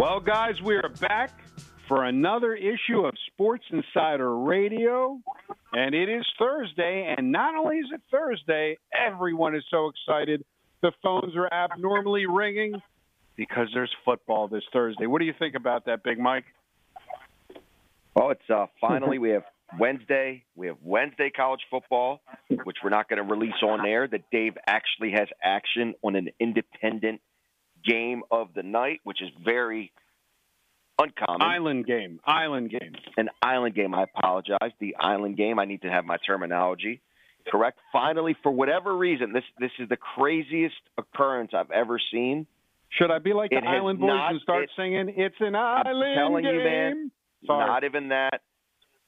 Well, guys, we are back for another issue of Sports Insider Radio. And it is Thursday. And not only is it Thursday, everyone is so excited. The phones are abnormally ringing because there's football this Thursday. What do you think about that, Big Mike? Well, it's uh, finally we have Wednesday. We have Wednesday college football, which we're not going to release on air. That Dave actually has action on an independent game of the night, which is very uncommon. Island game. Island game. An island game. I apologize. The island game. I need to have my terminology correct. Finally, for whatever reason, this this is the craziest occurrence I've ever seen. Should I be like the It has Island Boys not- and start it- singing "It's an Island telling game"? you, man, Sorry. Not even that.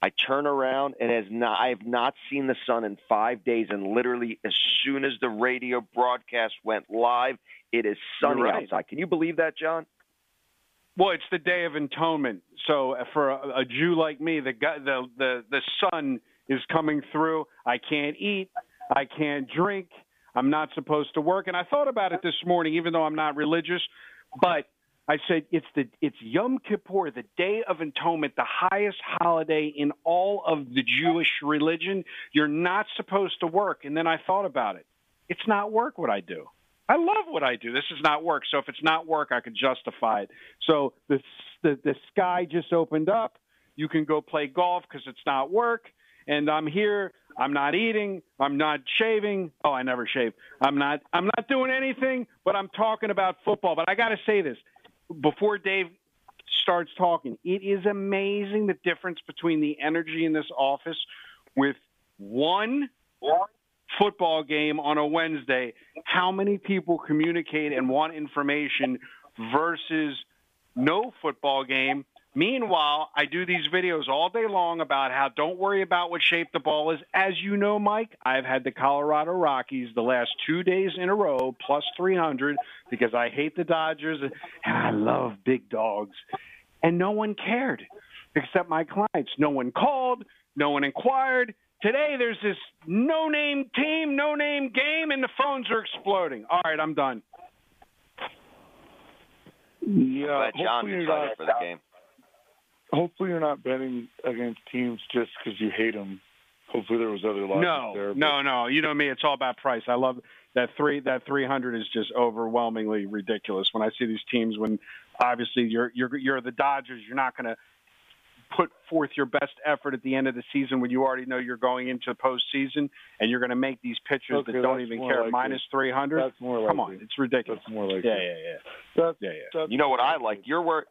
I turn around and has not. I have not seen the sun in five days, and literally as soon as the radio broadcast went live, it is sunny right. outside. Can you believe that, John? Well, it's the Day of Atonement. So uh, for a, a Jew like me, the, guy, the the the sun is coming through. I can't eat. I can't drink. I'm not supposed to work. And I thought about it this morning, even though I'm not religious. But I said it's the it's Yom Kippur, the Day of Atonement, the highest holiday in all of the Jewish religion. You're not supposed to work. And then I thought about it. It's not work what I do. I love what I do. This is not work. So if it's not work, I can justify it. So the the, the sky just opened up. You can go play golf because it's not work. And I'm here. I'm not eating. I'm not shaving. Oh, I never shave. I'm not. I'm not doing anything. But I'm talking about football. But I got to say this before Dave starts talking. It is amazing the difference between the energy in this office with one football game on a Wednesday, how many people communicate and want information versus no football game. Meanwhile, I do these videos all day long about how don't worry about what shape the ball is. As you know, Mike, I've had the Colorado Rockies the last two days in a row plus 300 because I hate the Dodgers and I love big dogs. And no one cared except my clients. No one called, no one inquired. Today, there's this no name team, no name game, and the phones are exploding. All right, I'm done. Yeah, Glad John's hopefully you're excited for the game. Hopefully you're not betting against teams just because you hate them. Hopefully there was other logic No, there. but- no, no. You know me. It's all about price. I love that three. That three hundred is just overwhelmingly ridiculous. When I see these teams, when obviously you're you're you're the Dodgers, you're not going to put forth your best effort at the end of the season when you already know you're going into the postseason and you're going to make these pitchers Okay, that don't even care likely. minus three hundred. That's more Come likely. on, it's ridiculous. That's more like Yeah, yeah, yeah, That's, yeah, yeah. that's You know what I like? You're wor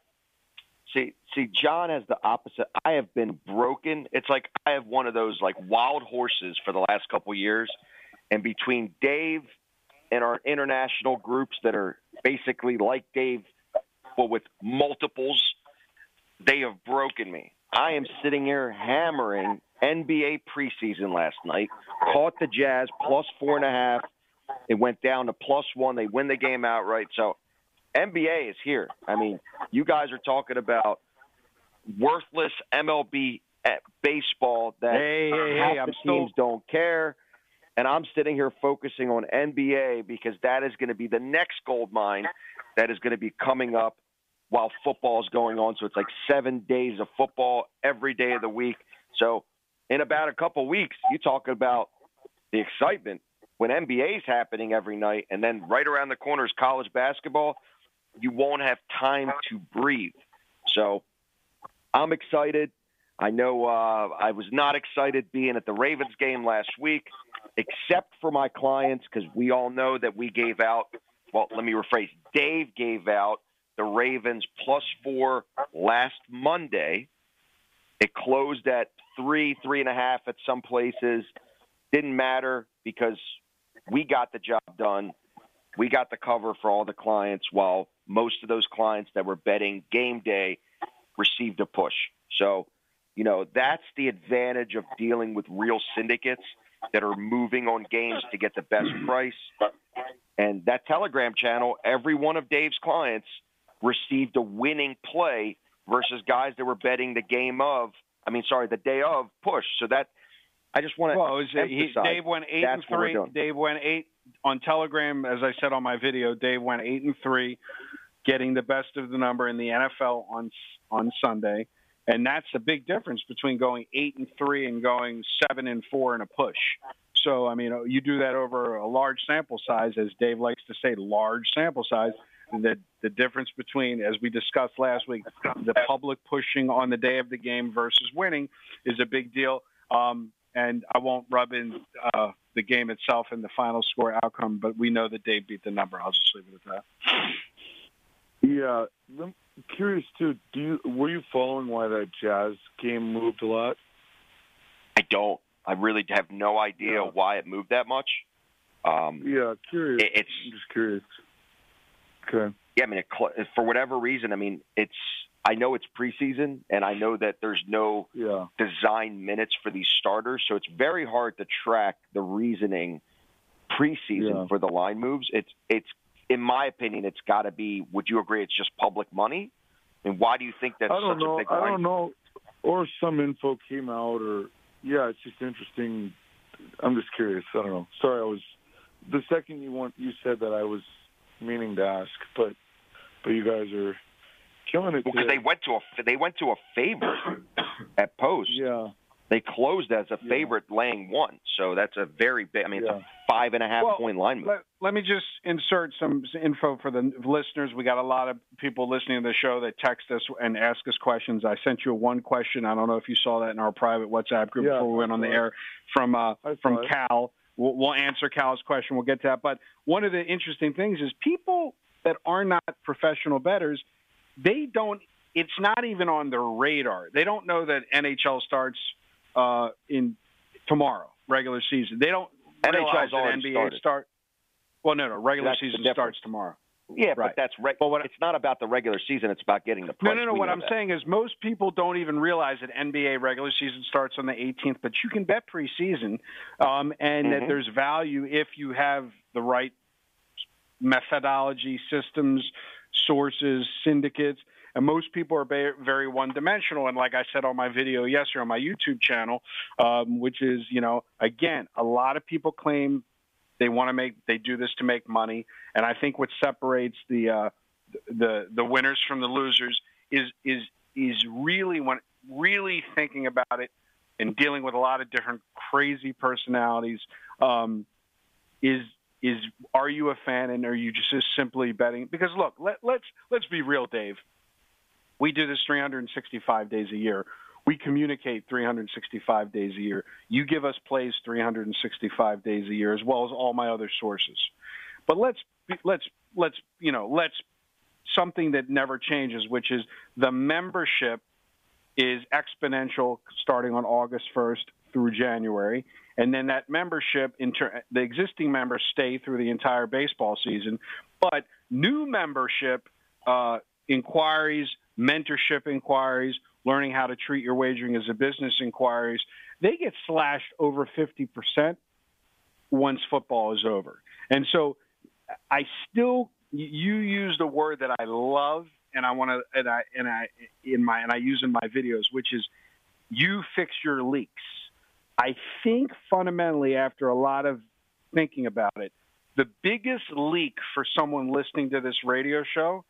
See, see, John has the opposite. I have been broken. It's like I have one of those like wild horses for the last couple years, and between Dave and our international groups that are basically like Dave, but with multiples, they have broken me. I am sitting here hammering NBA preseason last night. Caught the Jazz plus four and a half. It went down to plus one. They win the game outright. So NBA is here. I mean, you guys are talking about worthless MLB at eh, baseball that Hey, hey, half hey, I'm the still- teams don't care. And I'm sitting here focusing on NBA because that is going to be the next gold mine that is going to be coming up while football is going on. So it's like seven days of football every day of the week. So in about a couple weeks, you talk about the excitement when NBA is happening every night, and then right around the corner is college basketball. You won't have time to breathe. So I'm excited. I know uh, I was not excited being at the Ravens game last week, except for my clients, because we all know that we gave out. Well, let me rephrase. Dave gave out the Ravens plus four last Monday. It closed at three, three and a half at some places. Didn't matter because we got the job done. We got the cover for all the clients, while most of those clients that were betting game day received a push. So, you know, that's the advantage of dealing with real syndicates that are moving on games to get the best price. And that Telegram channel, every one of Dave's clients received a winning play versus guys that were betting the game of, I mean, sorry, the day of push. So that I just want to well, it, he, Dave went eight and three. Dave went eight on Telegram, as I said on my video. Dave went eight and three, getting the best of the number in the NFL on on Sunday, and that's the big difference between going eight and three and going seven and four in a push. So, I mean, you do that over a large sample size, as Dave likes to say, large sample size. The the difference between, as we discussed last week, the public pushing on the day of the game versus winning is a big deal. Um, and I won't rub in uh, the game itself and the final score outcome, but we know that Dave beat the number. I'll just leave it at that. Yeah, I'm curious too. Do you were you following why that Jazz game moved a lot? I don't. I really have no idea yeah. why it moved that much. Um, yeah, curious. It, it's I'm just curious. Okay. Yeah, I mean, it, for whatever reason, I mean, it's I know it's preseason, and I know that there's no yeah. design minutes for these starters, so it's very hard to track the reasoning preseason yeah. for the line moves. It's it's in my opinion, it's got to be. Would you agree? It's just public money. And why do you think that's I don't such know. a big line? I don't know. Or some info came out, or yeah, it's just interesting. I'm just curious. I don't know. Sorry, I was the second you want you said that I was meaning to ask, but but you guys are killing it. Because well, they went to a they went to a favorite at post. Yeah. They closed as a favorite, yeah. laying one. So that's a very big. I mean, yeah. it's a five and a half well, point line move. Let, let, me just insert some info for the listeners. We got a lot of people listening to the show that text us and ask us questions. I sent you one question. I don't know if you saw that in our private WhatsApp group yeah, before we went on the air from uh, from Cal. We'll, we'll answer Cal's question. We'll get to that. But one of the interesting things is people that are not professional bettors – they don't. It's not even on their radar. They don't know that NHL starts uh, in tomorrow, regular season. They don't realize that NBA started. start. Well, no, no, regular that's season starts tomorrow. Yeah, right. but that's re- but what, it's not about the regular season. It's about getting the price. No, no, no. We what I'm that. saying is most people don't even realize that NBA regular season starts on the 18th, but you can bet preseason, um, and mm-hmm. that there's value if you have the right methodology, systems, sources, syndicates, and most people are very one-dimensional. And like I said on my video yesterday on my YouTube channel, um, which is, you know, again, a lot of people claim they want to make, they do this to make money, and I think what separates the uh, the the winners from the losers is is is really when really thinking about it and dealing with a lot of different crazy personalities um, is is are you a fan and are you just simply betting? Because look, let, let's let's be real, Dave. We do this 365 days a year. We communicate 365 days a year. You give us plays 365 days a year, as well as all my other sources. But let's let's let's you know let's something that never changes, which is the membership is exponential starting on August 1st through January. And then that membership, inter- the existing members stay through the entire baseball season. But new membership uh, inquiries, mentorship inquiries, learning how to treat your wagering as a business inquiries, they get slashed over 50% once football is over. And so I still, you use the word that I love and I want to, and I, and I, in my, and I use in my videos, which is you fix your leaks I think fundamentally, after a lot of thinking about it. The biggest leak for someone listening to this radio show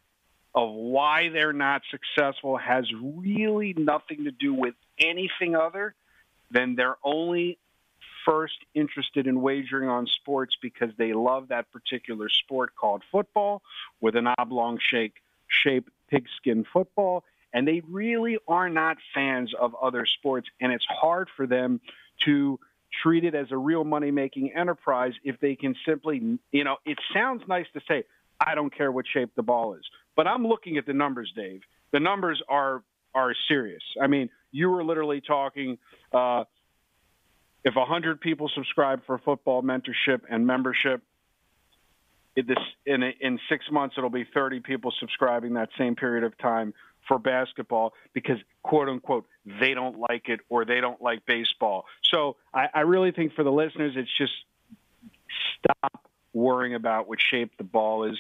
of why they're not successful has really nothing to do with anything other than they're only first interested in wagering on sports because they love that particular sport called football with an oblong shape, shape pigskin football. And they really are not fans of other sports. And it's hard for them to treat it as a real money making enterprise if they can simply, you know, it sounds nice to say, I don't care what shape the ball is. But I'm looking at the numbers, Dave. The numbers are are serious. I mean, you were literally talking uh, if 100 people subscribe for football mentorship and membership, this, in, in six months it'll be 30 people subscribing that same period of time for basketball because quote unquote they don't like it or they don't like baseball. So I, I really think for the listeners, it's just stop worrying about what shape the ball is.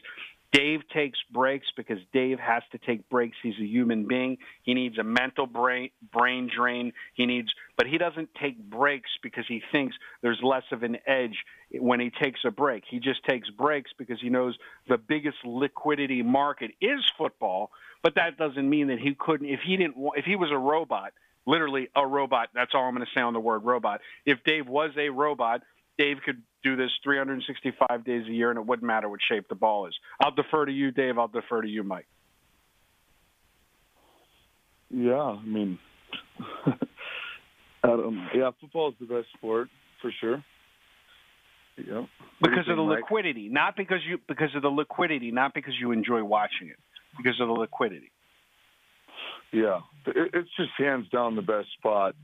Dave takes breaks because Dave has to take breaks. He's a human being. He needs a mental brain brain drain. He needs, but he doesn't take breaks because he thinks there's less of an edge when he takes a break. He just takes breaks because he knows the biggest liquidity market is football. But that doesn't mean that he couldn't. If he didn't, if he was a robot, literally a robot. That's all I'm going to say on the word robot. If Dave was a robot, Dave could do this 365 days a year, and it wouldn't matter what shape the ball is. I'll defer to you, Dave. I'll defer to you, Mike. Yeah, I mean, Adam, yeah, football is the best sport for sure. Yeah. Because of the liquidity, not because you because of the liquidity, not because you enjoy watching it, because of the liquidity. Yeah, it's just hands down the best spot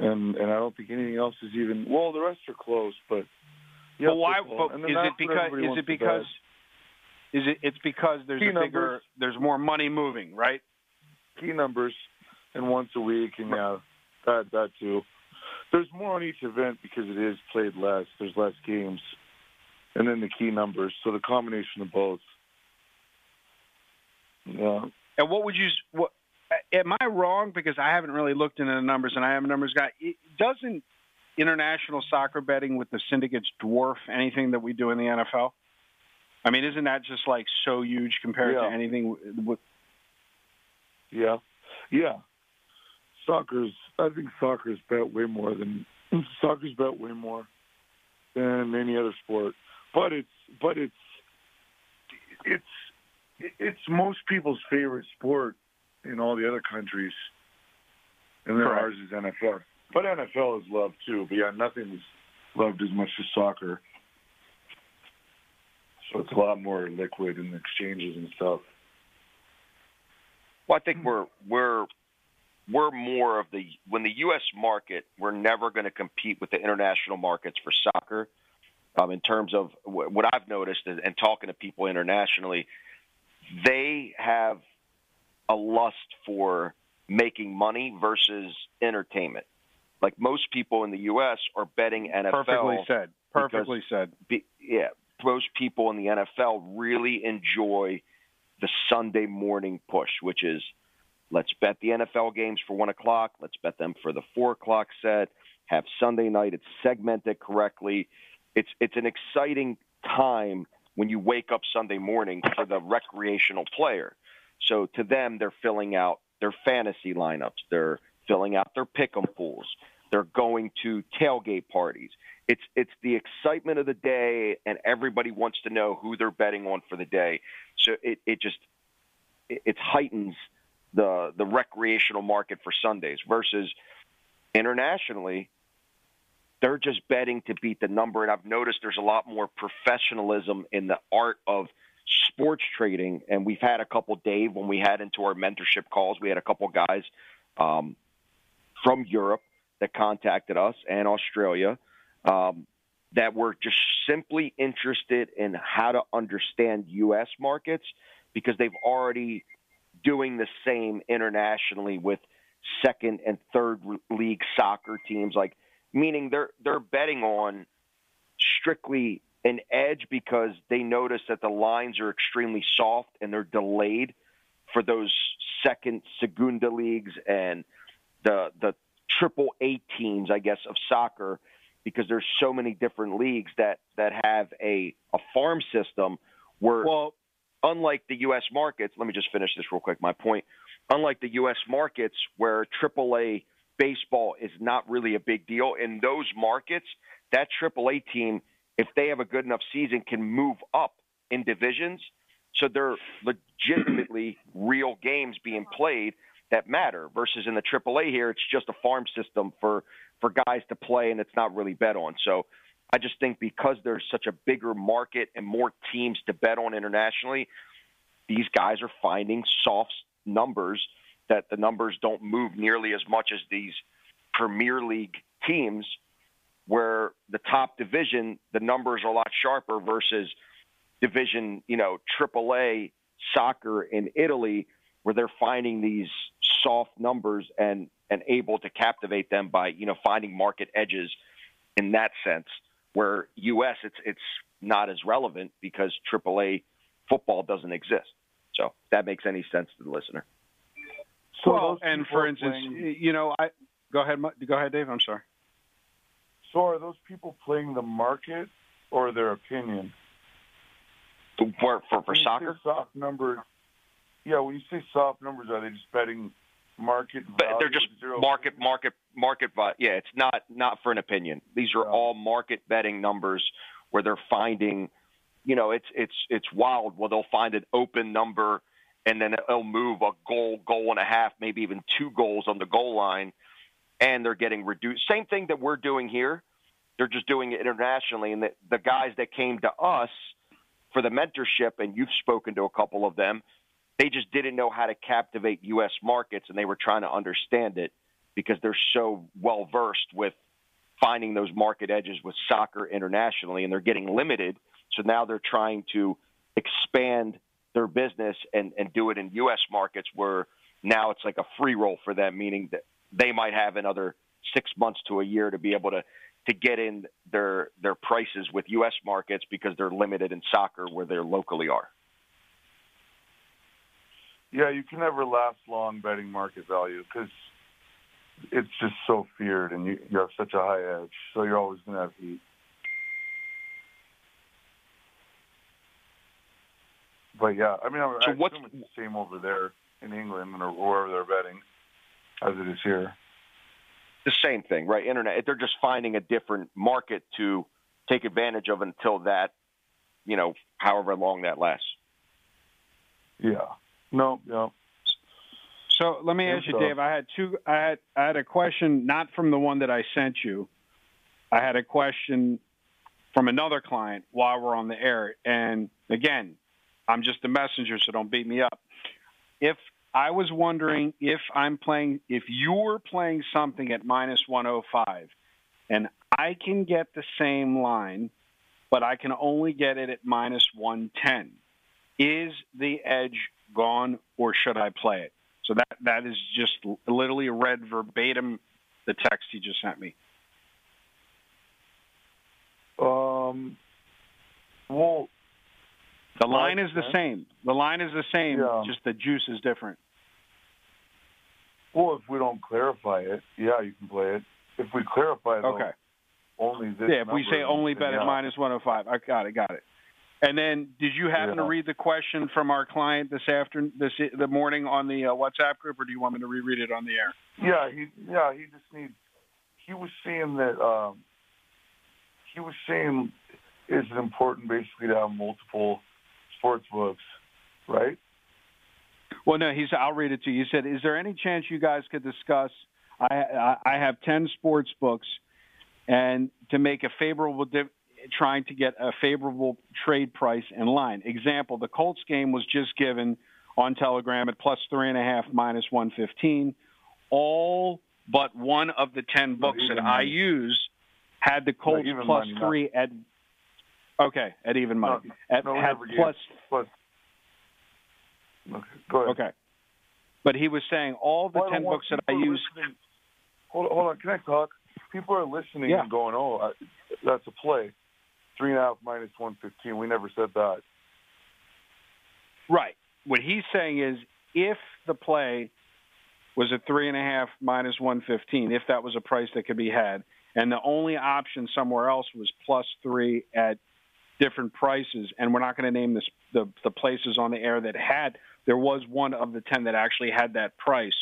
and and I don't think anything else is even. Well, the rest are close, but. Yeah, but why? But is it because? Is it because? Is it? It's because there's Key a bigger. Numbers. There's more money moving, right? Key numbers, and once a week, and yeah, that that too. There's more on each event because it is played less. There's less games, and then the key numbers. So the combination of both. Yeah. And what would you? What am I wrong? Because I haven't really looked into the numbers, and I am a numbers guy. It doesn't international soccer betting with the syndicates dwarf anything that we do in the NFL? I mean, isn't that just like so huge compared yeah. to anything? With... Yeah, yeah. Soccer's. I think soccer's bet way more than soccer's bet way more than any other sport. But it's but it's it's it's most people's favorite sport in all the other countries, and then ours is NFL. But NFL is loved too. But yeah, nothing is loved as much as soccer. So it's a lot more liquid in exchanges and stuff. Well, I think we're we're we're more of the when the U.S. market, we're never going to compete with the international markets for soccer. Um, in terms of what I've noticed and, and talking to people internationally, they have a lust for making money versus entertainment. Like most people in the U.S. are betting NFL. Perfectly said. Perfectly said. Be, yeah, most people in the NFL really enjoy the Sunday morning push, which is let's bet the NFL games for one o'clock, let's bet them for the four o'clock set. Have Sunday night. It's segmented correctly. It's it's an exciting time when you wake up Sunday morning for the recreational player. So to them, they're filling out their fantasy lineups. They're filling out their pick'em pools. They're going to tailgate parties. It's it's the excitement of the day, and everybody wants to know who they're betting on for the day. So it it just it, it heightens the the recreational market for Sundays versus internationally. They're just betting to beat the number, and I've noticed there's a lot more professionalism in the art of sports trading, and we've had a couple, Dave, when we had into our mentorship calls, we had a couple guys um, from Europe that contacted us and Australia um, that were just simply interested in how to understand U.S. markets because they've already doing the same internationally with second and third league soccer teams, like meaning they're they're betting on strictly an edge because they notice that the lines are extremely soft and they're delayed for those second Segunda leagues and the the triple A teams, I guess, of soccer. because there's so many different leagues that that have a a farm system where Well, unlike the U.S. markets, let me just finish this real quick. My point: unlike the U.S. markets, where AAA baseball is not really a big deal in those markets, that AAA team, if they have a good enough season, can move up in divisions. So they're legitimately real games being played that matter. Versus in the AAA here, it's just a farm system for for guys to play, and it's not really bet on. So I just think because there's such a bigger market and more teams to bet on internationally, these guys are finding soft numbers that the numbers don't move nearly as much as these Premier League teams, where the top division, the numbers are a lot sharper versus division, you know, AAA soccer in Italy, where they're finding these soft numbers and and able to captivate them by you know finding market edges in that sense where US it's it's not as relevant because AAA football doesn't exist. So if that makes any sense to the listener. So well, and for instance, playing- you know, I go ahead, go ahead, Dave. I'm sorry. So are those people playing the market or their opinion? For for, for When you say soccer, soft numbers. Yeah, when you say soft numbers, are they just betting market? but they're just market market market vi- yeah, it's not not for an opinion. These are all market betting numbers where they're finding you know, it's it's it's wild. Well, they'll find an open number and then it'll move a goal, goal and a half, maybe even two goals on the goal line, and they're getting reduced. Same thing that we're doing here. They're just doing it internationally, and the, the guys that came to us for the mentorship, and you've spoken to a couple of them, they just didn't know how to captivate U.S. markets, and they were trying to understand it because they're so well versed with finding those market edges with soccer internationally, and they're getting limited. So now they're trying to expand their business and, and do it in U.S. markets where now it's like a free roll for them, meaning that they might have another six months to a year to be able to to get in their their prices with U.S. markets because they're limited in soccer where they locally are. Yeah, you can never last long betting market value because it's just so feared, and you, you have such a high edge, so you're always going to have heat. But yeah, I mean, I, So I what's- assume it's the same over there in England or wherever they're betting as it is here. The same thing, right? Internet. They're just finding a different market to take advantage of until that, you know, however long that lasts. Yeah. No, no. So let me ask you, Dave. I had two. I had I had a question not from the one that I sent you. I had a question from another client while we're on the air. And again, I'm just a messenger, so don't beat me up. If I was wondering if I'm playing, if you're playing something at minus 105, and I can get the same line, but I can only get it at minus 110, is the edge gone, or should I play it? So that that is just literally read verbatim the text he just sent me. Um. Well, The line is the same. The line is the same. Yeah. Just the juice is different. well, if we don't clarify it, yeah, you can play it. If we clarify, it, Okay. only this. Yeah. If we say only bet at yeah. minus 105, I got it. Got it. And then, did you happen to read the question from our client this afternoon, this the morning on the uh, WhatsApp group, or do you want me to reread it on the air? Yeah, he yeah he just needs. He was saying that um, he was saying is it important basically to have multiple sports books, right? Well, no, he's. I'll read it to you. He said, "Is there any chance you guys could discuss? I I, I have ten sports books, and to make a favorable, div, trying to get a favorable trade price in line. Example: the Colts game was just given on Telegram at plus three and a half, minus one fifteen. All but one of the ten books that I use had the Colts plus three at. Okay, at even money. No, at, no, we had plus okay, go ahead. Okay. But he was saying all the Well, 10 books that I use. Hold on, hold on. Can I talk? People are listening Yeah. and going, "Oh, I, that's a play." Three and a half minus one fifteen. We never said that. Right. What he's saying is if the play was at three and a half minus 115, if that was a price that could be had, and the only option somewhere else was plus three at different prices. And we're not going to name this, the the places on the air that had. There was one of the ten that actually had that price.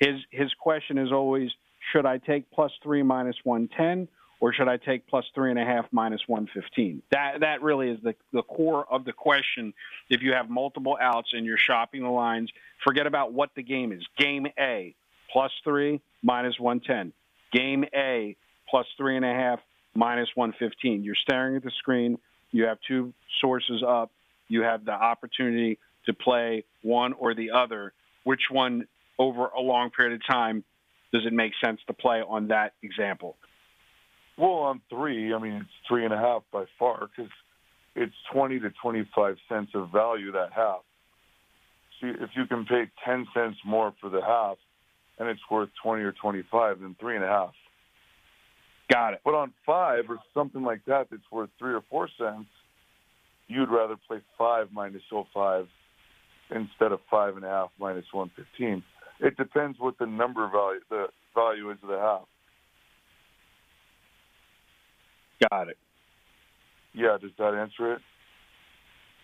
His his question is always, should I take plus three minus one ten? Or should I take plus three and a half minus one fifteen? That that really is the the core of the question. If you have multiple outs and you're shopping the lines, forget about what the game is. Game A, plus three minus one ten. Game A, plus three and a half minus 115. You're staring at the screen. You have two sources up. You have the opportunity to play one or the other. Which one over a long period of time does it make sense to play on that example? Well, on three, I mean, it's three and a half by far because it's 20 to 25 cents of value that half. See, if you can pay 10 cents more for the half and it's worth 20 or 25, then three and a half. Got it. But on five or something like that that's worth three or four cents, you'd rather play five minus 05 instead of five and a half minus 115. It depends what the number value, the value is of the half. Got it. Yeah, does that answer it?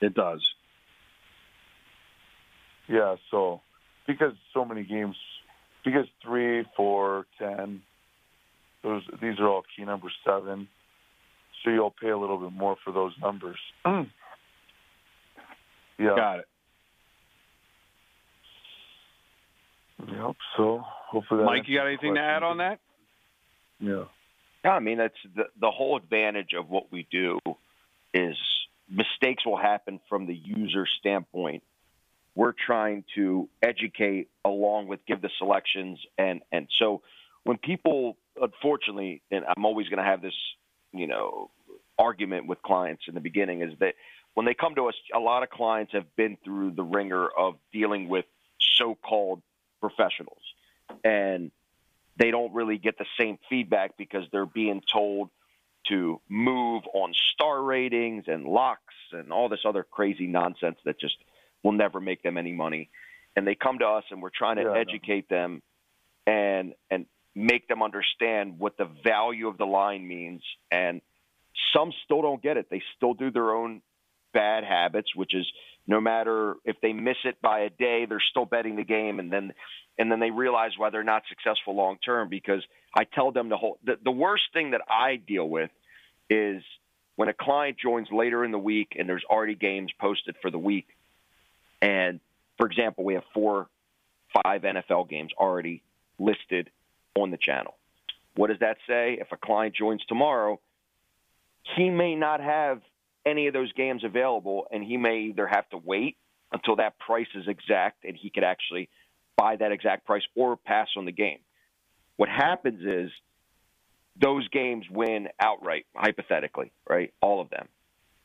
It does. Yeah, so because so many games, because three, four, ten, those these are all key number seven. So you'll pay a little bit more for those numbers. Mm. yeah. Got it. Yep. So hopefully, that Mike, you got anything to add on that? Yeah. Yeah, I mean that's the the whole advantage of what we do is mistakes will happen from the user standpoint. We're trying to educate along with give the selections and and so when people unfortunately and I'm always going to have this, you know, argument with clients in the beginning is that when they come to us a lot of clients have been through the ringer of dealing with so-called professionals. And they don't really get the same feedback because they're being told to move on star ratings and locks and all this other crazy nonsense that just will never make them any money. And they come to us and we're trying to Yeah, educate them. And and make them understand what the value of the line means and some still don't get it. They still do their own bad habits, which is no matter if they miss it by a day, they're still betting the game, and then and then they realize why they're not successful long term. Because I tell them the whole the, the worst thing that I deal with is when a client joins later in the week and there's already games posted for the week, and for example, we have four, five NFL games already listed on the channel. What does that say? If a client joins tomorrow, he may not have any of those games available, and he may either have to wait until that price is exact and he could actually buy that exact price or pass on the game. What happens is those games win outright, hypothetically, right? All of them.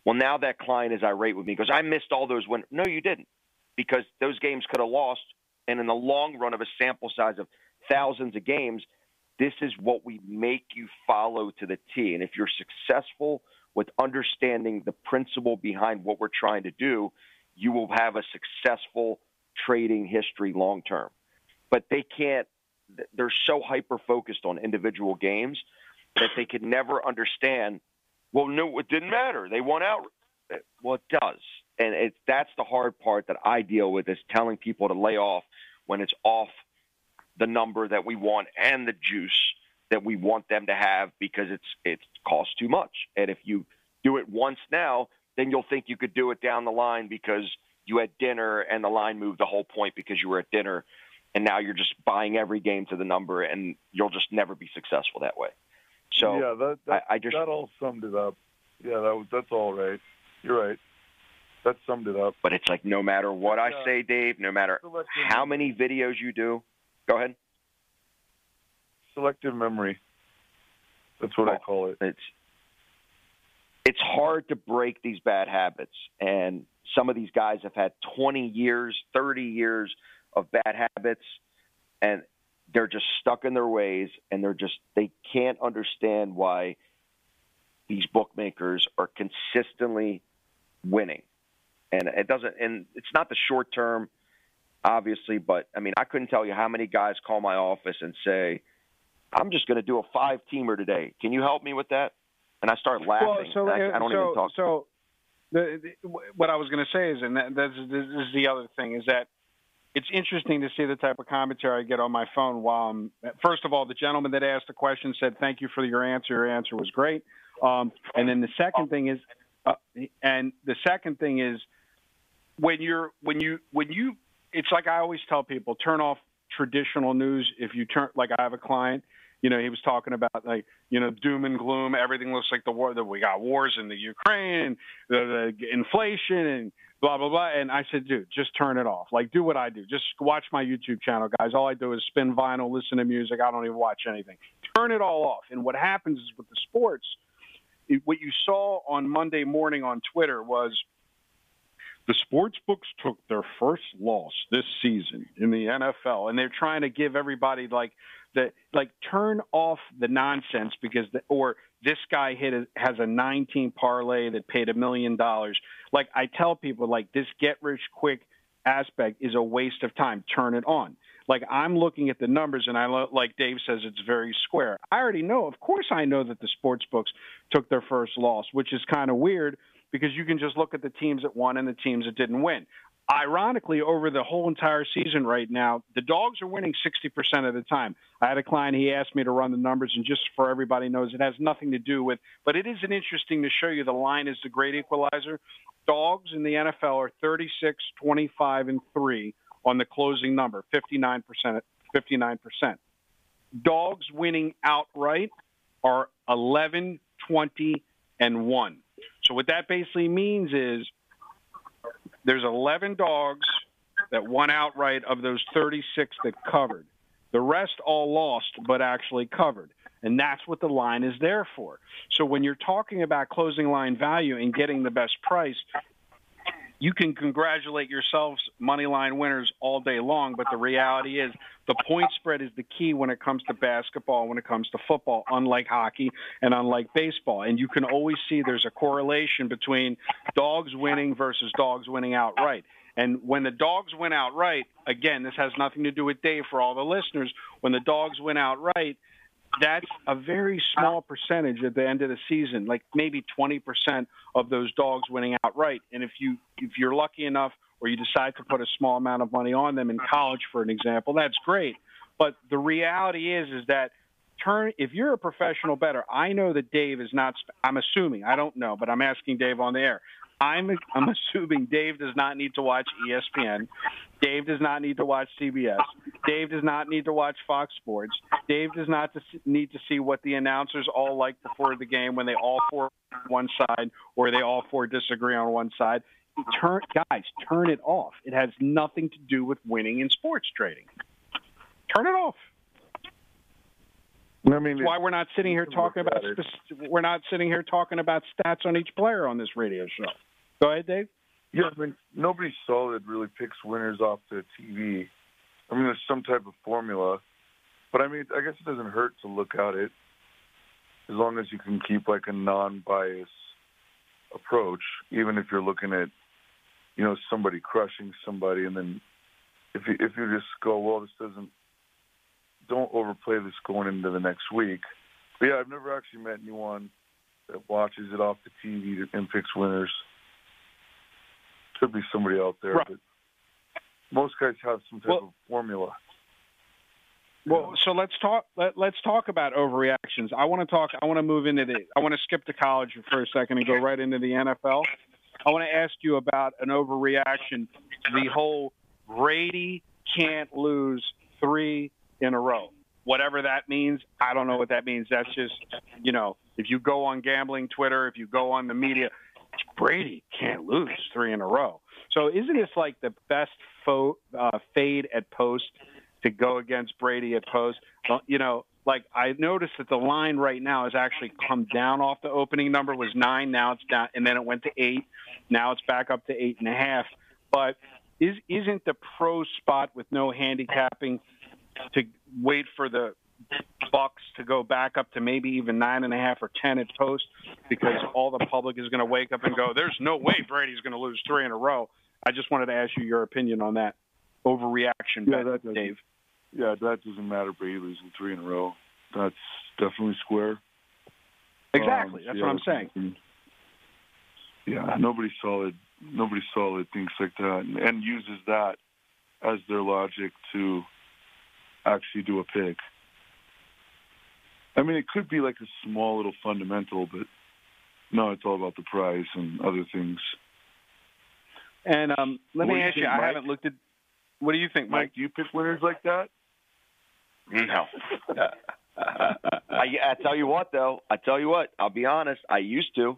Well, now that client is irate with me because I missed all those when no, you didn't, because those games could have lost. And in the long run of a sample size of thousands of games, this is what we make you follow to the T. And if you're successful with understanding the principle behind what we're trying to do, you will have a successful trading history long term. But they can't, they're so hyper focused on individual games that they could never understand. Well, no, it didn't matter. They won out. Uh, well, it does. And it's, that's the hard part that I deal with is telling people to lay off when it's off the number that we want and the juice that we want them to have because it's it costs too much. And if you do it once now, then you'll think you could do it down the line because you had dinner and the line moved the whole point because you were at dinner and now you're just buying every game to the number and you'll just never be successful that way. So yeah, that that, I, I just that all summed it up. Yeah, that was that's all right. You're right. That summed it up. but it's like no matter what I say, Dave, no matter how many videos you do, go ahead. selective memory. That's what I call it. it's it's hard to break these bad habits and some of these guys have had 20 years 30 years of bad habits and they're just stuck in their ways and they're just they can't understand why these bookmakers are consistently winning and it doesn't and it's not the short term obviously but i mean i couldn't tell you how many guys call my office and say I'm just going to do a five teamer today. Can you help me with that? And I start laughing. Well, so I, I, don't so, even talk. So, the, the, what I was going to say is, and that, that's, this is the other thing, is that it's interesting to see the type of commentary I get on my phone while I'm. First of all, the gentleman that asked the question said, "Thank you for your answer. Your answer was great." Um, and then the second thing is, uh, and the second thing is, when you're when you when you, it's like I always tell people, turn off traditional news. If you turn, like I have a client, you know, he was talking about like, you know, doom and gloom. Everything looks like the war that we got wars in the Ukraine, the, the inflation, and blah blah blah. And I said, dude, just turn it off. Like, do what I do. Just watch my YouTube channel, guys. All I do is spin vinyl, listen to music. I don't even watch anything. Turn it all off. And what happens is with the sports, what you saw on Monday morning on Twitter was the sports books took their first loss this season in the NFL, and they're trying to give everybody like the like turn off the nonsense because the, or this guy hit a, has a 19 parlay that paid a million dollars. Like I tell people, like this get rich quick aspect is a waste of time. Turn it on. Like I'm looking at the numbers, and I like Dave says it's very square. I already know. Of course, I know that the sports books took their first loss, which is kind of weird because you can just look at the teams that won and the teams that didn't win. Ironically, over the whole entire season right now, the dogs are winning 60% of the time. I had a client, he asked me to run the numbers, and just for everybody knows, it has nothing to do with, but it is an interesting to show you the line is the great equalizer. Dogs in the NFL are 36, 25, and 3 on the closing number, 59%. 59%. Dogs winning outright are 11, 20, and 1. So what that basically means is there's 11 dogs that won outright of those 36 that covered. The rest all lost, but actually covered. And that's what the line is there for. So when you're talking about closing line value and getting the best price, you can congratulate yourselves, money line winners, all day long. But the reality is, the point spread is the key when it comes to basketball, when it comes to football, unlike hockey and unlike baseball. And you can always see there's a correlation between dogs winning versus dogs winning outright. And when the dogs win outright, again, this has nothing to do with Dave for all the listeners. When the dogs win outright, that's a very small percentage at the end of the season, like maybe 20% of those dogs winning outright. And if you if you're lucky enough or you decide to put a small amount of money on them in college for an example, that's great. But the reality is is that turn if you're a professional better, I know that Dave is not I'm assuming, I don't know, but I'm asking Dave on the air. I'm I'm assuming Dave does not need to watch ESPN. Dave does not need to watch CBS. Dave does not need to watch Fox Sports. Dave does not need to see what the announcers all like before the game when they all four on one side or they all four disagree on one side. Turn guys, turn it off. It has nothing to do with winning in sports trading. Turn it off. I mean, That's why we're not sitting here talking about we're not sitting here talking about stats on each player on this radio show. Go ahead, Dave. Yeah, I mean, nobody solid really picks winners off the TV. I mean, there's some type of formula, but I mean, I guess it doesn't hurt to look at it as long as you can keep like a non-biased approach, even if you're looking at, you know, somebody crushing somebody, and then if you, if you just go, well, this doesn't, don't overplay this going into the next week. But yeah, I've never actually met anyone that watches it off the TV and picks winners. Could be somebody out there, right. but most guys have some type well, of formula. Well, so let's talk. Let, let's talk about overreactions. I want to talk. I want to move into the. I want to skip to college for a second and go right into the NFL. I want to ask you about an overreaction. The whole Brady can't lose three in a row. Whatever that means, I don't know what that means. That's just, you know, if you go on gambling Twitter, if you go on the media, Brady can't lose three in a row. So isn't this like the best fo- uh, fade at post to go against Brady at post? You know, like I noticed that the line right now has actually come down off the opening number was nine. Now it's down, and then it went to eight. Now it's back up to eight and a half. But is isn't the pro spot with no handicapping to wait for the Bucs to go back up to maybe even nine and a half or ten at post because all the public is going to wake up and go, "There's no way Brady's going to lose three in a row." I just wanted to ask you your opinion on that overreaction, yeah, bet, that Dave. Yeah, that doesn't matter. Brady losing three in a row that's definitely square. Exactly. Um, That's yeah, what I'm saying. Yeah, nobody solid, nobody solid thinks like that, and, and uses that as their logic to actually do a pick. I mean, it could be like a small little fundamental, but no, it's all about the price and other things. And um, let What me you ask you, think, I Mike? haven't looked at. What do you think, Mike? Mike, do you pick winners like that? No. I, I tell you what, though. I tell you what. I'll be honest. I used to.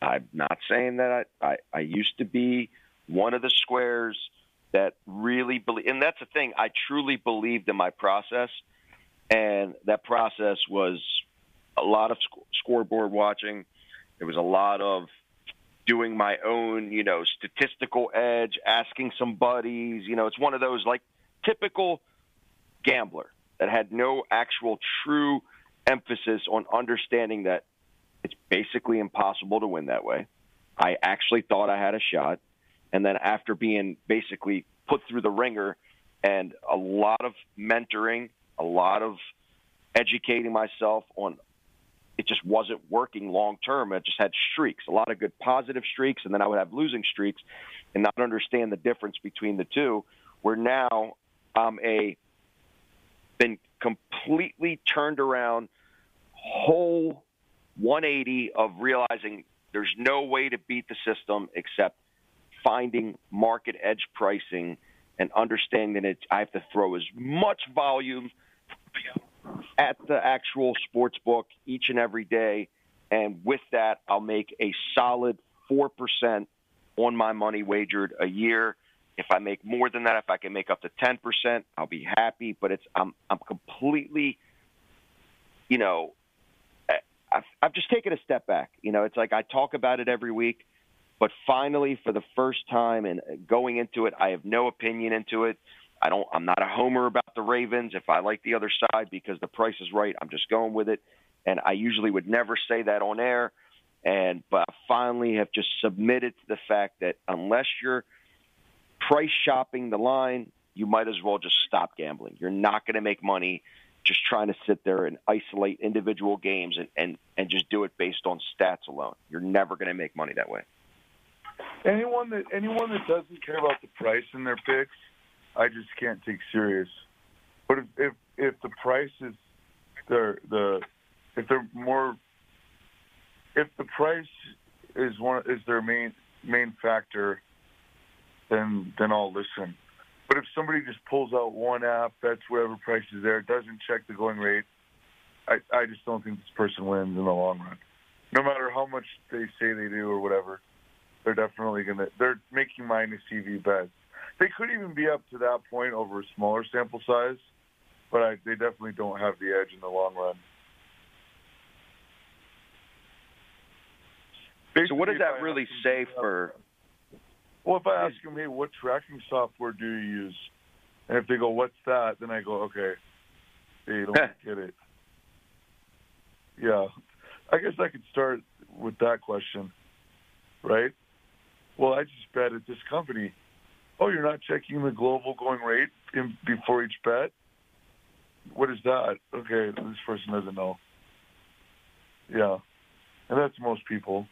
I'm not saying that I. I, I used to be one of the squares that really believe, and that's the thing. I truly believed in my process, and that process was a lot of sc- scoreboard watching. There was a lot of doing my own, you know, statistical edge, asking some buddies. You know, it's one of those like typical gambler that had no actual true emphasis on understanding that it's basically impossible to win that way. I actually thought I had a shot. And then after being basically put through the ringer and a lot of mentoring, a lot of educating myself on it just wasn't working long term. I just had streaks, a lot of good positive streaks, and then I would have losing streaks and not understand the difference between the two. Where now I'm a been completely turned around, whole 180 of realizing there's no way to beat the system except finding market edge pricing and understanding that I have to throw as much volume at the actual sports book each and every day. And with that, I'll make a solid 4% on my money wagered a year. If I make more than that, if I can make up to 10%, I'll be happy. But it's I'm I'm completely, you know, I've, I've just taken a step back. You know, it's like I talk about it every week, but finally, for the first time and going into it, I have no opinion into it. I don't. I'm not a homer about the Ravens. If I like the other side because the price is right, I'm just going with it. And I usually would never say that on air. And but I finally have just submitted to the fact that unless you're price shopping the line, you might as well just stop gambling. You're not going to make money just trying to sit there and isolate individual games and, and, and just do it based on stats alone. You're never going to make money that way. Anyone that anyone that doesn't care about the price in their picks, I just can't take serious. But if if, if the price is the the if they're more if the price is one is their main main factor, then then I'll listen. But if somebody just pulls out one app, that's whatever price is there, doesn't check the going rate, I I just don't think this person wins in the long run. No matter how much they say they do or whatever, they're definitely gonna they're making minus EV bets. They could even be up to that point over a smaller sample size, but I, they definitely don't have the edge in the long run. So what does that really say for? Well, if I ask them, hey, what tracking software do you use? And if they go, what's that? Then I go, okay, hey, you don't get it. Yeah. I guess I could start with that question, right? Well, I just bet at this company. Oh, you're not checking the global going rate in, before each bet? What is that? Okay, this person doesn't know. Yeah. And that's most people.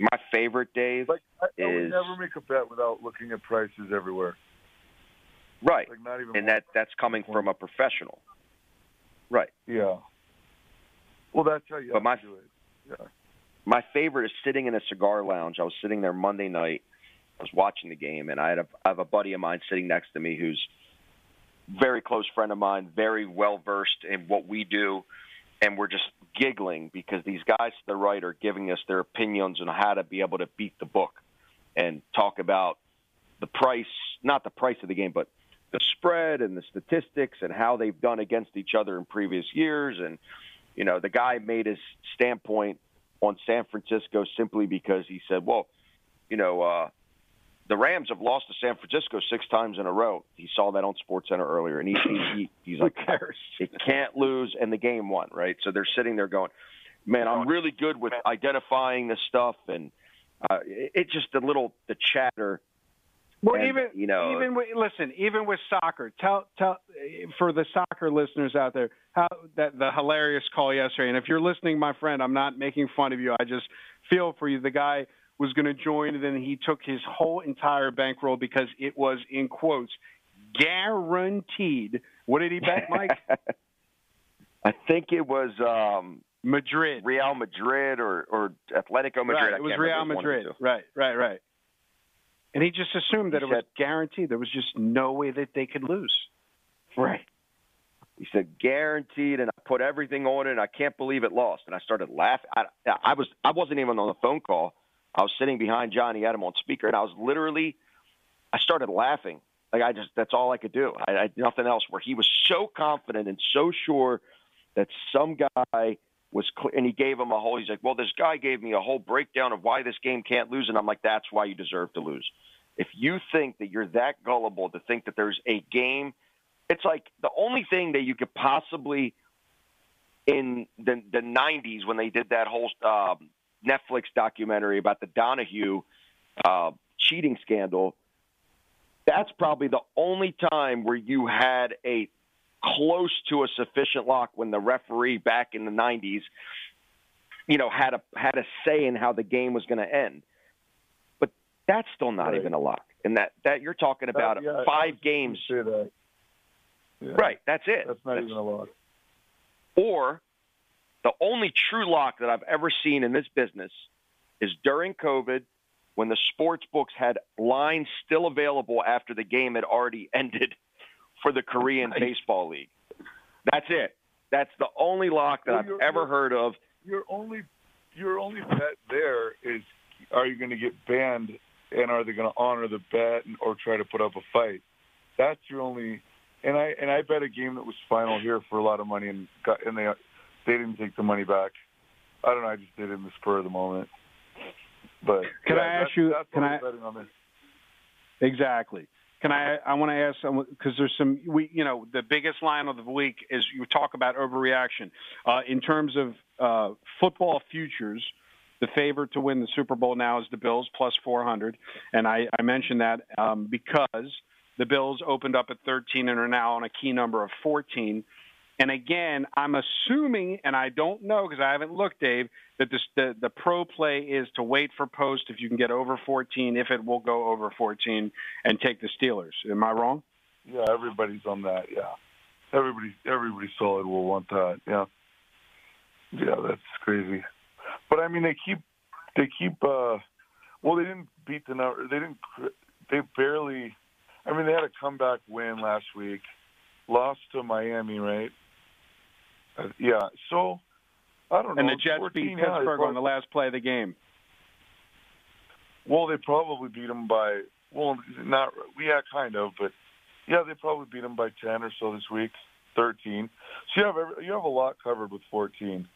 My favorite, Dave. Like, I, I would Is- never make a bet without looking at prices everywhere. right, Like, not even and that that's coming from a professional. Right. Yeah. Well, that's how you But my- do it. Yeah. My favorite is sitting in a cigar lounge. I was sitting there Monday night. I was watching the game, and I had a I have a buddy of mine sitting next to me who's very close friend of mine, very well versed in what we do, and we're just giggling because these guys to the right are giving us their opinions on how to be able to beat the book and talk about the price, not the price of the game, but the spread and the statistics and how they've done against each other in previous years. And, you know, the guy made his standpoint on San Francisco simply because he said, well, you know, uh, the Rams have lost to San Francisco six times in a row. He saw that on Sports Center earlier, and he, he, he he's like, it can't lose, and the game won, right? So they're sitting there going, "Man, I'm really good with identifying this stuff," and uh, it, it's just a little the chatter Well, And, even you know- even with, listen, even with soccer, tell tell for the soccer listeners out there how that the hilarious call yesterday. And if you're listening, my friend, I'm not making fun of you. I just feel for you. The guy was going to join, and then he took his whole entire bankroll because it was in quotes guaranteed. What did he bet, Mike? I think it was um, Madrid. Real Madrid or or Atletico Madrid. Right, it was Real remember, one of Madrid. Right, right, right. And he just assumed that He it was guaranteed. There was just no way that they could lose. Right. He said guaranteed, and I put everything on it, and I can't believe it lost. And I started laughing. I, I was I wasn't even on the phone call. I was sitting behind Johnny Adam on speaker, and I was literally, I started laughing. Like I just that's all I could do. I, I nothing else. Where he was so confident and so sure that some guy was clear, and he gave him a whole. He's like, well, this guy gave me a whole breakdown of why this game can't lose, and I'm like, that's why you deserve to lose. If you think that you're that gullible to think that there's a game it's like the only thing that you could possibly in the the 90s when they did that whole um, Netflix documentary about the Donaghy uh, cheating scandal. That's probably the only time where you had a close to a sufficient lock when the referee back in the 90s, you know, had a had a say in how the game was going to end. But that's still not Right. even a lock. And that that you're talking about That- yeah, five games. Yeah. Right, that's it. That's not even a lock Or the only true lock that I've ever seen in this business is during COVID when the sports books had lines still available after the game had already ended for the Korean. Baseball League. That's it. That's the only lock that I've ever heard of. Your only your only bet there is are you going to get banned and are they going to honor the bet and, or try to put up a fight? That's your only. And I and I bet a game that was final here for a lot of money and got and they they didn't take the money back. I don't know. I just did it in the spur of the moment. But Can yeah, I ask you- can I- betting on. Exactly. Can I? I want to ask someone because there's some. We, you know, the biggest line of the week is you talk about overreaction. Uh, in terms of uh, football futures, the favorite to win the Super Bowl now is the Bills plus 400, and I, I mentioned that um, because the Bills opened up at 13 and are now on a key number of 14. And again, I'm assuming, and I don't know because I haven't looked, Dave, that this, the the pro play is to wait for post if you can get over 14, if it will go over 14, and take the Steelers. Am I wrong? Yeah, everybody's on that. Yeah, everybody, everybody solid will want that. Yeah, yeah, that's crazy. But I mean, they keep, they keep. uh Well, they didn't beat the number. They didn't. They barely. I mean, they had a comeback win last week, lost to Miami, right? Uh, yeah. So I don't know. And the Jets beat Pittsburgh on the last play of the game. Well, they probably beat them by. Well, not. Yeah, kind of, but yeah, they probably beat them by ten or so this week. Thirteen. So you have every, you have a lot covered with fourteen.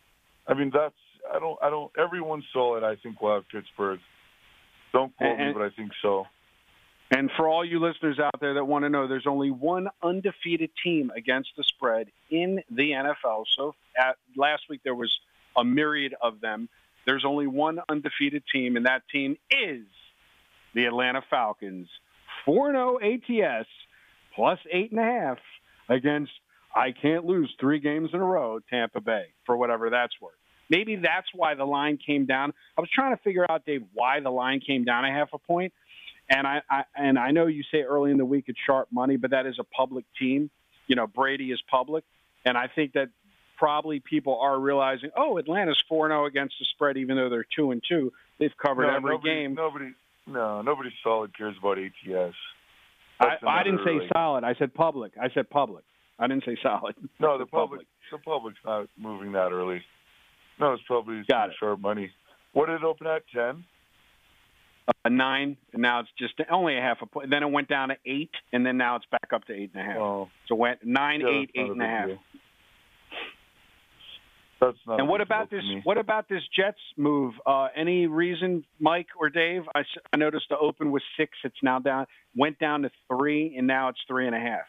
I mean, that's. I don't. I don't. everyone saw it. I think we'll have Pittsburgh. Don't quote And- me, but I think so. And for all you listeners out there that want to know, there's only one undefeated team against the spread in the NFL. So at, last week there was a myriad of them. There's only one undefeated team, and that team is the Atlanta Falcons. 4-0 ATS plus eight and a half against I can't lose three games in a row, Tampa Bay, for whatever that's worth. Maybe that's why the line came down. I was trying to figure out, Dave, why the line came down a half a point. And I, I and I know you say early in the week it's sharp money, but that is a public team. You know, Brady is public, and I think that probably people are realizing, oh, Atlanta's four zero oh against the spread, even though they're two and two. They've covered No, every nobody, game. Nobody. No, nobody solid cares about ATS. I, I didn't say like- solid. I said public. I said public. I didn't say solid. No, the said public. The public's not moving that early. No, it's probably Got some it. sharp money. What did it open at? Ten. A nine, and now it's just only a half a point. Then it went down to eight, and then now it's back up to eight and a half. Oh, So it went nine, yeah, eight, and a a half. deal. That's not. And what about this? What about this Jets move? Uh, any reason, Mike or Dave? I, I noticed the open was six. It's now down. Went down to three, and now it's three and a half.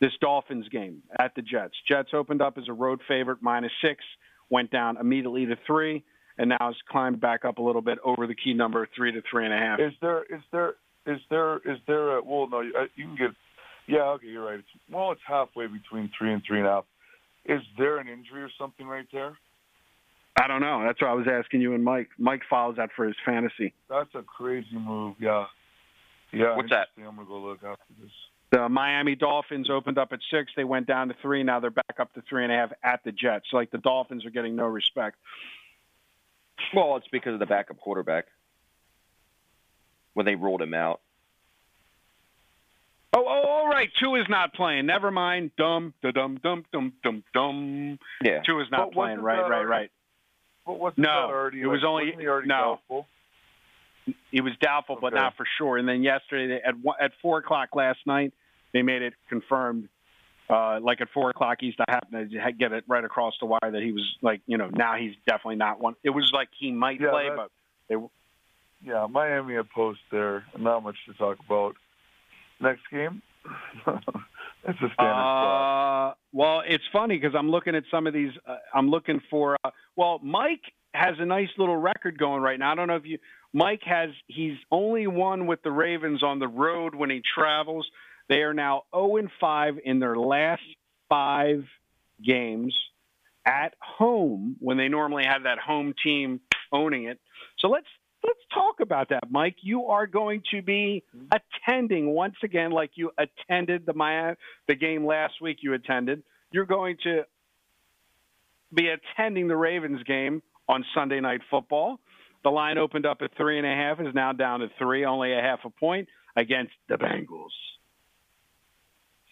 This Dolphins game at the Jets. Jets opened up as a road favorite, minus six. Went down immediately to three. And now it's climbed back up a little bit over the key number three to three and a half. Is there is there is there is there a well no you, uh, you can get yeah okay you're right it's well it's halfway between three and three and a half. Is there an injury or something right there? I don't know. That's what I was asking you and Mike. Mike follows that for his fantasy. That's a crazy move. Yeah. Yeah. What's that? I'm gonna go look after this. The Miami Dolphins opened up at six. They went down to three. Now they're back up to three and a half at the Jets. Like the Dolphins are getting no respect. Well, it's because of the backup quarterback when they ruled him out. Oh, oh, all right. Two is not playing. Never mind. Dum, da, dum, dum, dum, dum, dum. Yeah. Two is not But playing. wasn't Right, right, already- right. But what's No, that already? it was like, only- wasn't he already no. doubtful? He was doubtful, but not for sure. And then yesterday, at at four o'clock last night, they made it confirmed. Uh, like at four o'clock East, I happened to get it right across the wire that he was like, you know, now he's definitely not one. It was like he might Yeah, play, but they Yeah, Miami at post there. Not much to talk about. Next game. it's a standard. Uh, well, it's funny because I'm looking at some of these. Uh, I'm looking for. Uh, well, Mike has a nice little record going right now. I don't know if you. Mike has. He's only won with the Ravens on the road when he travels. They are now 0 and 5 in their last five games at home when they normally have that home team owning it. So let's let's talk about that, Mike. You are going to be attending once again, like you attended the Miami, the game last week. You attended. You're going to be attending the Ravens game on Sunday Night Football. The line opened up at three and a half, is now down to three, only a half a point against the Bengals.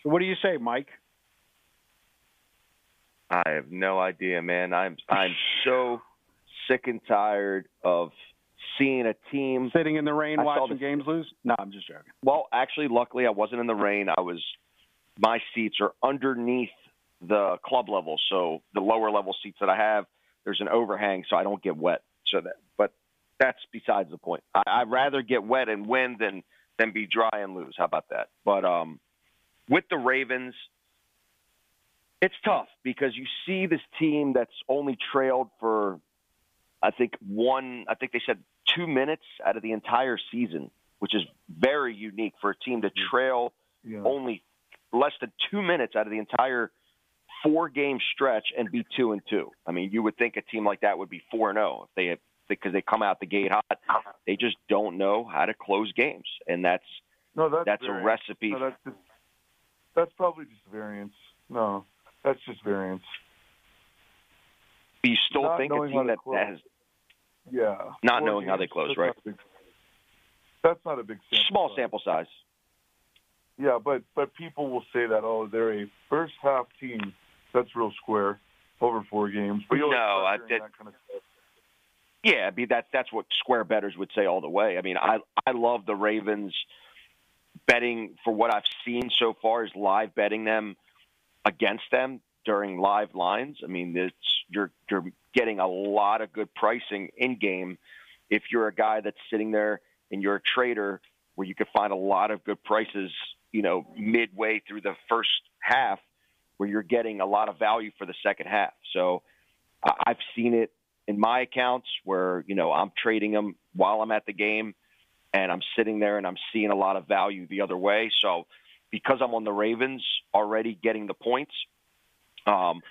So, what do you say, Mike? I have no idea, man. I'm I'm so sick and tired of seeing a team. Sitting in the rain I watching the- games lose? No, I'm just joking. Well, actually, luckily, I wasn't in the rain. I was. My seats are underneath the club level, so the lower level seats that I have, there's an overhang, so I don't get wet. So that, but that's besides the point. I, I'd rather get wet and win than than be dry and lose. How about that? But um, with the Ravens, it's tough because you see this team that's only trailed for, I think one. I think they said two minutes out of the entire season, which is very unique for a team to trail Yeah. only less than two minutes out of the entire four game stretch and be two and two. I mean, you would think a team like that would be four and zero if they had because they come out the gate hot. They just don't know how to close games, and that's No, that's that's a recipe. No, that's just, that's probably just variance. No, that's just variance. you still not think a team that, that has Yeah. Not knowing how they close, right? not big- That's not a big sample small size. sample size. Yeah, but but people will say that oh they're a first half team. That's real square over four games. But No, I did- that kind of stuff. Yeah, I mean that's that's what square betters would say all the way. I mean, I I love the Ravens betting for what I've seen so far is live betting them against them during live lines. I mean, it's you're you're getting a lot of good pricing in game if you're a guy that's sitting there and you're a trader where you could find a lot of good prices, you know, midway through the first half where you're getting a lot of value for the second half. So I've seen it in my accounts where you know I'm trading them while I'm at the game, and I'm sitting there and I'm seeing a lot of value the other way. So because I'm on the Ravens already getting the points, um,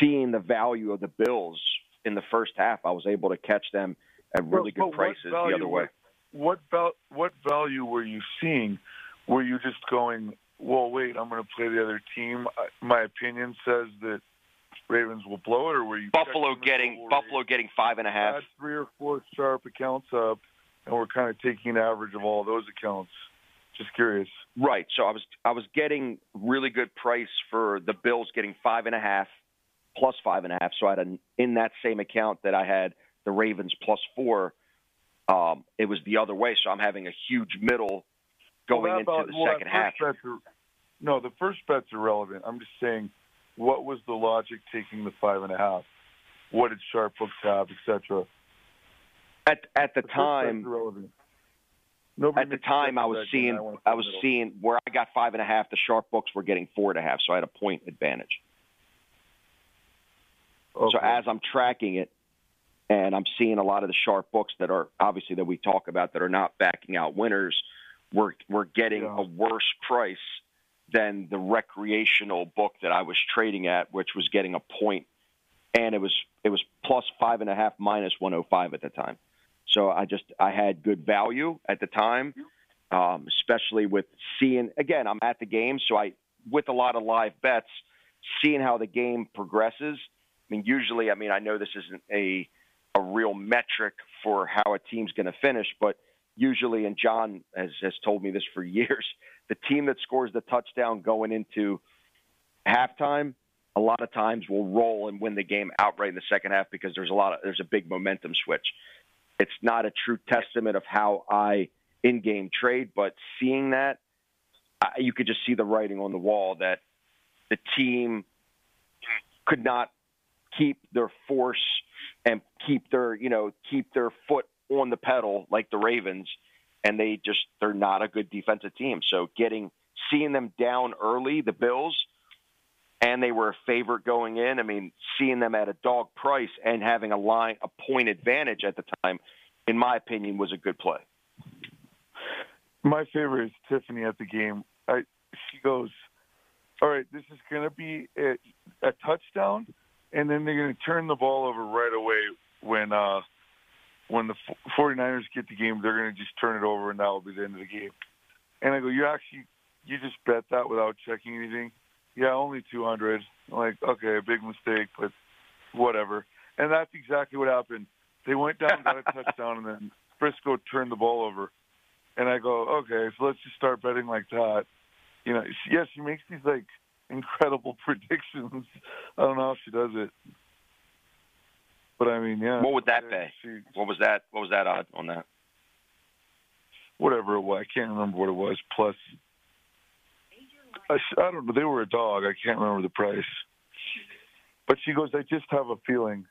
seeing the value of the Bills in the first half, I was able to catch them at really But- but good what prices the other way. What val- what value were you seeing? Were you just going, well, wait, I'm going to play the other team? My opinion says that Ravens will blow it, or were you Buffalo getting Buffalo rate, getting five and a half. add three or four sharp accounts up, and we're kind of taking an average of all those accounts? Just curious. Right. So I was I was getting really good price for the Bills getting five and a half plus five and a half. So I had an, in that same account that I had the Ravens plus four. Um, it was the other way. So I'm having a huge middle going Well, that into the well, second half. are- no, the first bet's irrelevant. I'm just saying, what was the logic taking the five and a half? What did sharp books have, etc. At at the The time. Nobody at the time I was on that game. seeing wanna I was seeing where I got five and a half. The sharp books were getting four and a half. So I had a point advantage. Okay. So as I'm tracking it, and I'm seeing a lot of the sharp books that are obviously that we talk about that are not backing out winners. We're we're getting Yeah. a worse price than the recreational book that I was trading at, which was getting a point, and it was it was plus five and a half minus 105 at the time. So I just I had good value at the time, um, especially with seeing again I'm at the game, so I with a lot of live bets, seeing how the game progresses. I mean, usually, I mean, I know this isn't a a real metric for how a team's going to finish, but usually, and John has has told me this for years, the team that scores the touchdown going into halftime, a lot of times will roll and win the game outright in the second half because there's a lot of there's a big momentum switch. It's not a true testament of how I in-game trade, but seeing that, you could just see the writing on the wall that the team could not keep their force and keep their you know keep their foot on the pedal like the Ravens, and they just they're not a good defensive team. So getting seeing them down early, the Bills, and they were a favorite going in. I mean, seeing them at a dog price and having a line a point advantage at the time, in my opinion, was a good play. My favorite is Tiffany at the game. I she goes, "All right, this is going to be a, a touchdown, and then they're going to turn the ball over right away when uh when the 49ers get the game. They're going to just turn it over, and that will be the end of the game." And I go, "You actually you just bet that without checking anything?" Yeah, only 200. I'm like, okay, a big mistake, but whatever. And that's exactly what happened. They went down, got a touchdown, and then Frisco turned the ball over. And I go, okay, so let's just start betting like that. You know, she, yeah, she makes these like incredible predictions. I don't know how she does it, but I mean, yeah. What would that uh, pay? She, What was that? What was that odd on that? whatever it was, I can't remember what it was. Plus, I, I don't know. They were a dog. I can't remember the price. But she goes, I just have a feeling.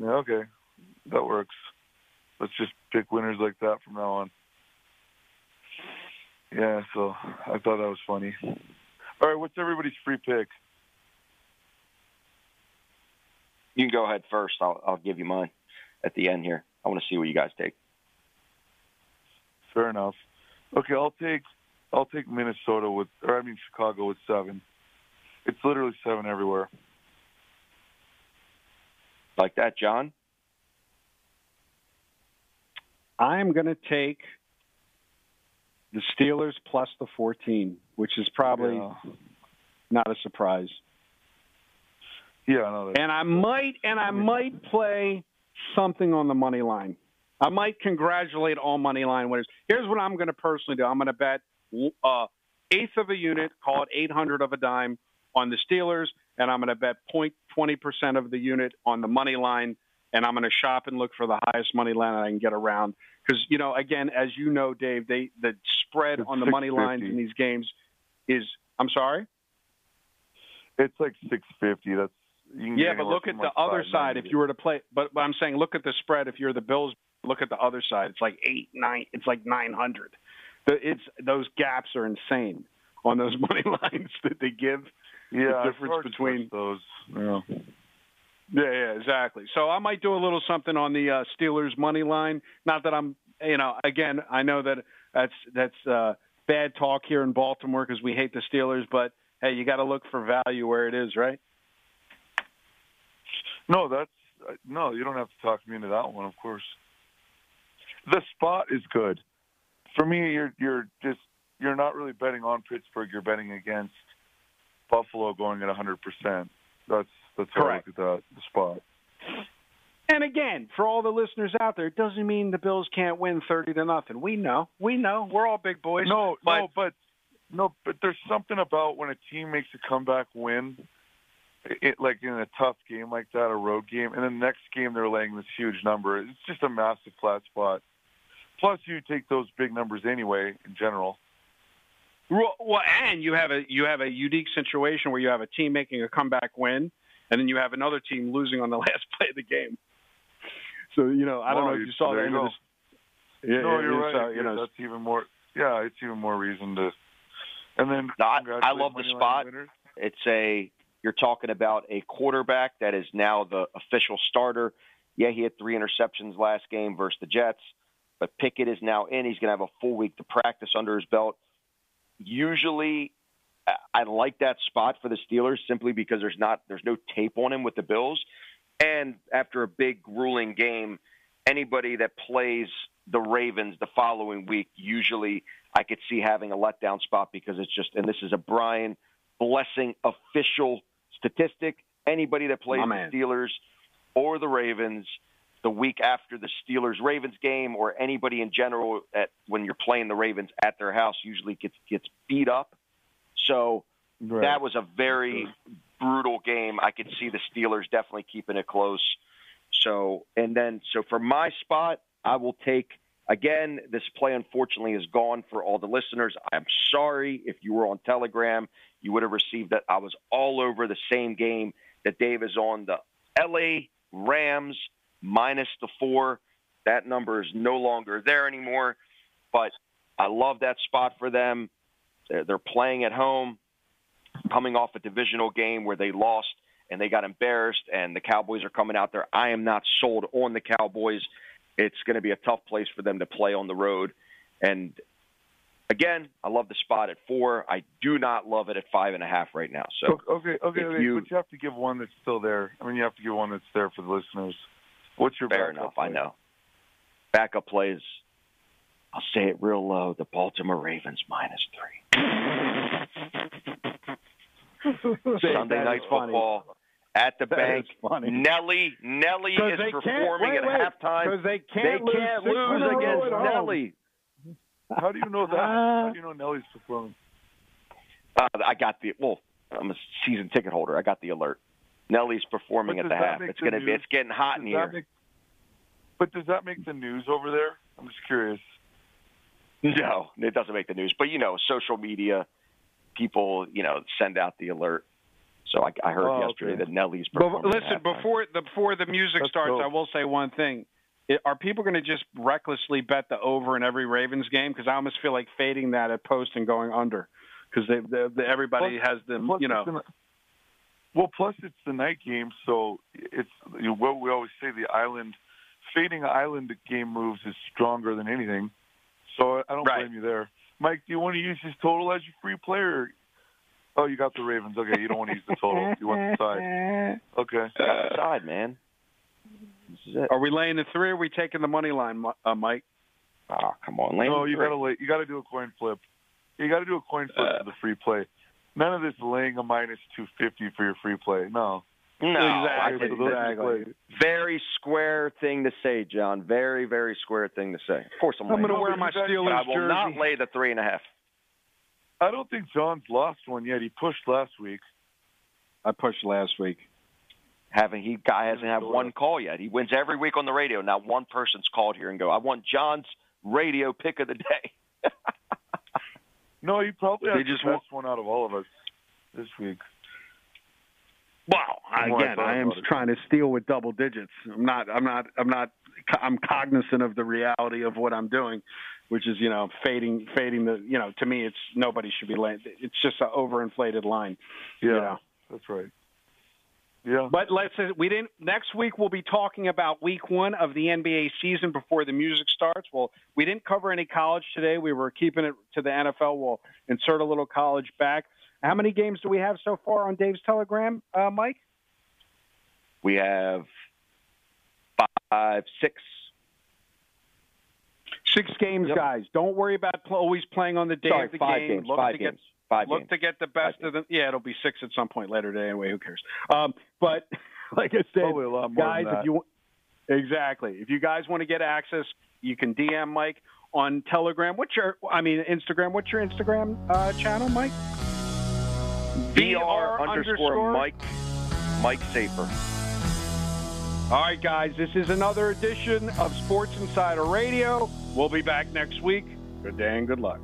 Yeah, okay, that works. Let's just pick winners like that from now on. Yeah, so I thought that was funny. All right, what's everybody's free pick? You can go ahead first. I'll, I'll give you mine at the end here. I want to see what you guys take. Fair enough. Okay, I'll take I'll take Minnesota with, or I mean Chicago with seven. It's literally seven everywhere. Like that, John? I'm going to take the Steelers plus the 14, which is probably Yeah, not a surprise. yeah I know that. And I might and I might play something on the money line. I might congratulate all money line winners. Here's what I'm going to personally do. I'm going to bet uh, eighth of a unit, call it 800 of a dime, on the Steelers, and I'm going to bet 0.20 percent of the unit on the money line, and I'm going to shop and look for the highest money line I can get around. Because you know, again, as you know, Dave, they the spread It's on the money lines in these games is. I'm sorry. It's like six fifty. That's you can Yeah, but look at the other side. If you were to play, but, but I'm saying, look at the spread. If you're the Bills, look at the other side. It's like eight, nine. It's like nine hundred. The, it's those gaps are insane on those money lines that they give. yeah, the difference between- those. Yeah. Yeah, yeah, exactly. So I might do a little something on the uh, Steelers money line. Not that I'm, you know, again, I know that that's that's uh, bad talk here in Baltimore because we hate the Steelers, but hey, you got to look for value where it is, right? No, that's uh, no. You don't have to talk me into that one, of course. The spot is good. For me, you're you're just you're not really betting on Pittsburgh. You're betting against Buffalo going at 100. percent That's that's how Correct. I look at that the spot. And again, for all the listeners out there, it doesn't mean the Bills can't win thirty to nothing. We know, we know, we're all big boys. No, but- no, but no, but there's something about when a team makes a comeback win, it, like in a tough game like that, a road game, and then the next game they're laying this huge number. It's just a massive flat spot. Plus, you take those big numbers anyway in general. Well, well, and you have a you have a unique situation where you have a team making a comeback win, and then you have another team losing on the last play of the game. So you know, I don't Well, know if you- you saw there that. you end of this- Yeah, no, you're right. so, you Yeah, know, that's even more. Yeah, it's even more reason to. And then No, I- I love the spot. It's a you're talking about a quarterback that is now the official starter. Yeah, he had three interceptions last game versus the Jets, but Pickett is now in. He's going to have a full week to practice under his belt. Usually, I like that spot for the Steelers simply because there's not there's no tape on him with the Bills, and after a big grueling game, anybody that plays the Ravens the following week usually I could see having a letdown spot because it's just and this is a Brian Blessing official statistic. Anybody that plays the Steelers or the Ravens the week after the Steelers Ravens game or anybody in general at when you're playing the Ravens at their house usually gets gets beat up. So right. that was a very brutal game. I could see the Steelers definitely keeping it close. So and then so for my spot, I will take again. This play unfortunately is gone for all the listeners. I'm sorry if you were on Telegram, you would have received that. I was all over the same game that Dave is on the L.A. Rams minus the four. That number is no longer there anymore. But I love that spot for them. They're playing at home, coming off a divisional game where they lost and they got embarrassed, and the Cowboys are coming out there. I am not sold on the Cowboys. It's going to be a tough place for them to play on the road. And again, I love the spot at four. I do not love it at five and a half right now. So okay, okay, okay you, but you have to give one that's still there. I mean, you have to give one that's there for the listeners. What's your fair enough? Play? I know. Backup plays. I'll say it real low. The Baltimore Ravens minus three. Sunday night football at the that bank. Nelly, Nelly is performing wait, at halftime. Because they can't, they can't lose, lose against Nelly. How do you know that? How do you know Nelly's performing? Uh, I got the well. I'm a season ticket holder. I got the alert. Nelly's performing at the half. It's going to be. It's getting hot does in here. Make, but does that make the news over there? I'm just curious. No, it doesn't make the news. But you know, social media people, you know, send out the alert. So I, I heard oh, yesterday okay. that Nelly's performing. But listen, before the before the music That's starts, dope. I will say one thing. Are people going to just recklessly bet the over in every Ravens game? Because I almost feel like fading that at post and going under, because they, they, they, everybody plus, has them. Plus You know, the, well, plus it's the night game, so it's you know, what we always say: the island fading island game moves is stronger than anything. So I don't Right. blame you there. Mike, do you want to use his total as your free player? Oh, you got the Ravens. Okay, you don't want to use the total. You want the side. Okay. got the side, man. This is it. are we laying the three? or Are we taking the money line, uh, Mike? Oh, come on, Lane. No, you gotta lay, you gotta do a coin flip. You gotta do a coin flip Uh, for the free play. None of this laying a minus two fifty for your free play. No. No, Exactly, think those that's exactly. very square thing to say, John. Very, very square thing to say. Of course, I'm, I'm going to wear my but Steelers But I will jersey. not lay the three and a half. I don't think John's lost one yet. He pushed last week. I pushed last week. Having he guy hasn't had one call yet. He wins every week on the radio. Now one person's called here and go. I want John's radio pick of the day. No, he probably They just the best one out of all of us this week. Wow. More I Again, I am trying to steal with double digits. I'm not. I'm not. I'm not. I'm cognizant of the reality of what I'm doing, which is you know fading, fading the. You know, to me, it's nobody should be laying. It's just an overinflated line. Yeah, You know. that's right. Yeah. But let's. We didn't. Next week we'll be talking about Week One of the NBA season before the music starts. Well, we didn't cover any college today. We were keeping it to the NFL. We'll insert a little college back. How many games do we have so far on Dave's Telegram, uh, Mike? We have five, six. Six games, Yep. guys. Don't worry about pl- always playing on the day Sorry, of the five game. games. Look Five to games. get Five look games. to get the best Five of them. Yeah, it'll be six at some point later today anyway. Who cares? Um, but like I said, guys, if you exactly, if you guys want to get access, you can DM Mike on Telegram. What's your? I mean, Instagram. What's your Instagram uh, channel, Mike? VR underscore Mike Mike Safer. All right, guys, this is another edition of Sports Insider Radio. We'll be back next week. Good day and good luck.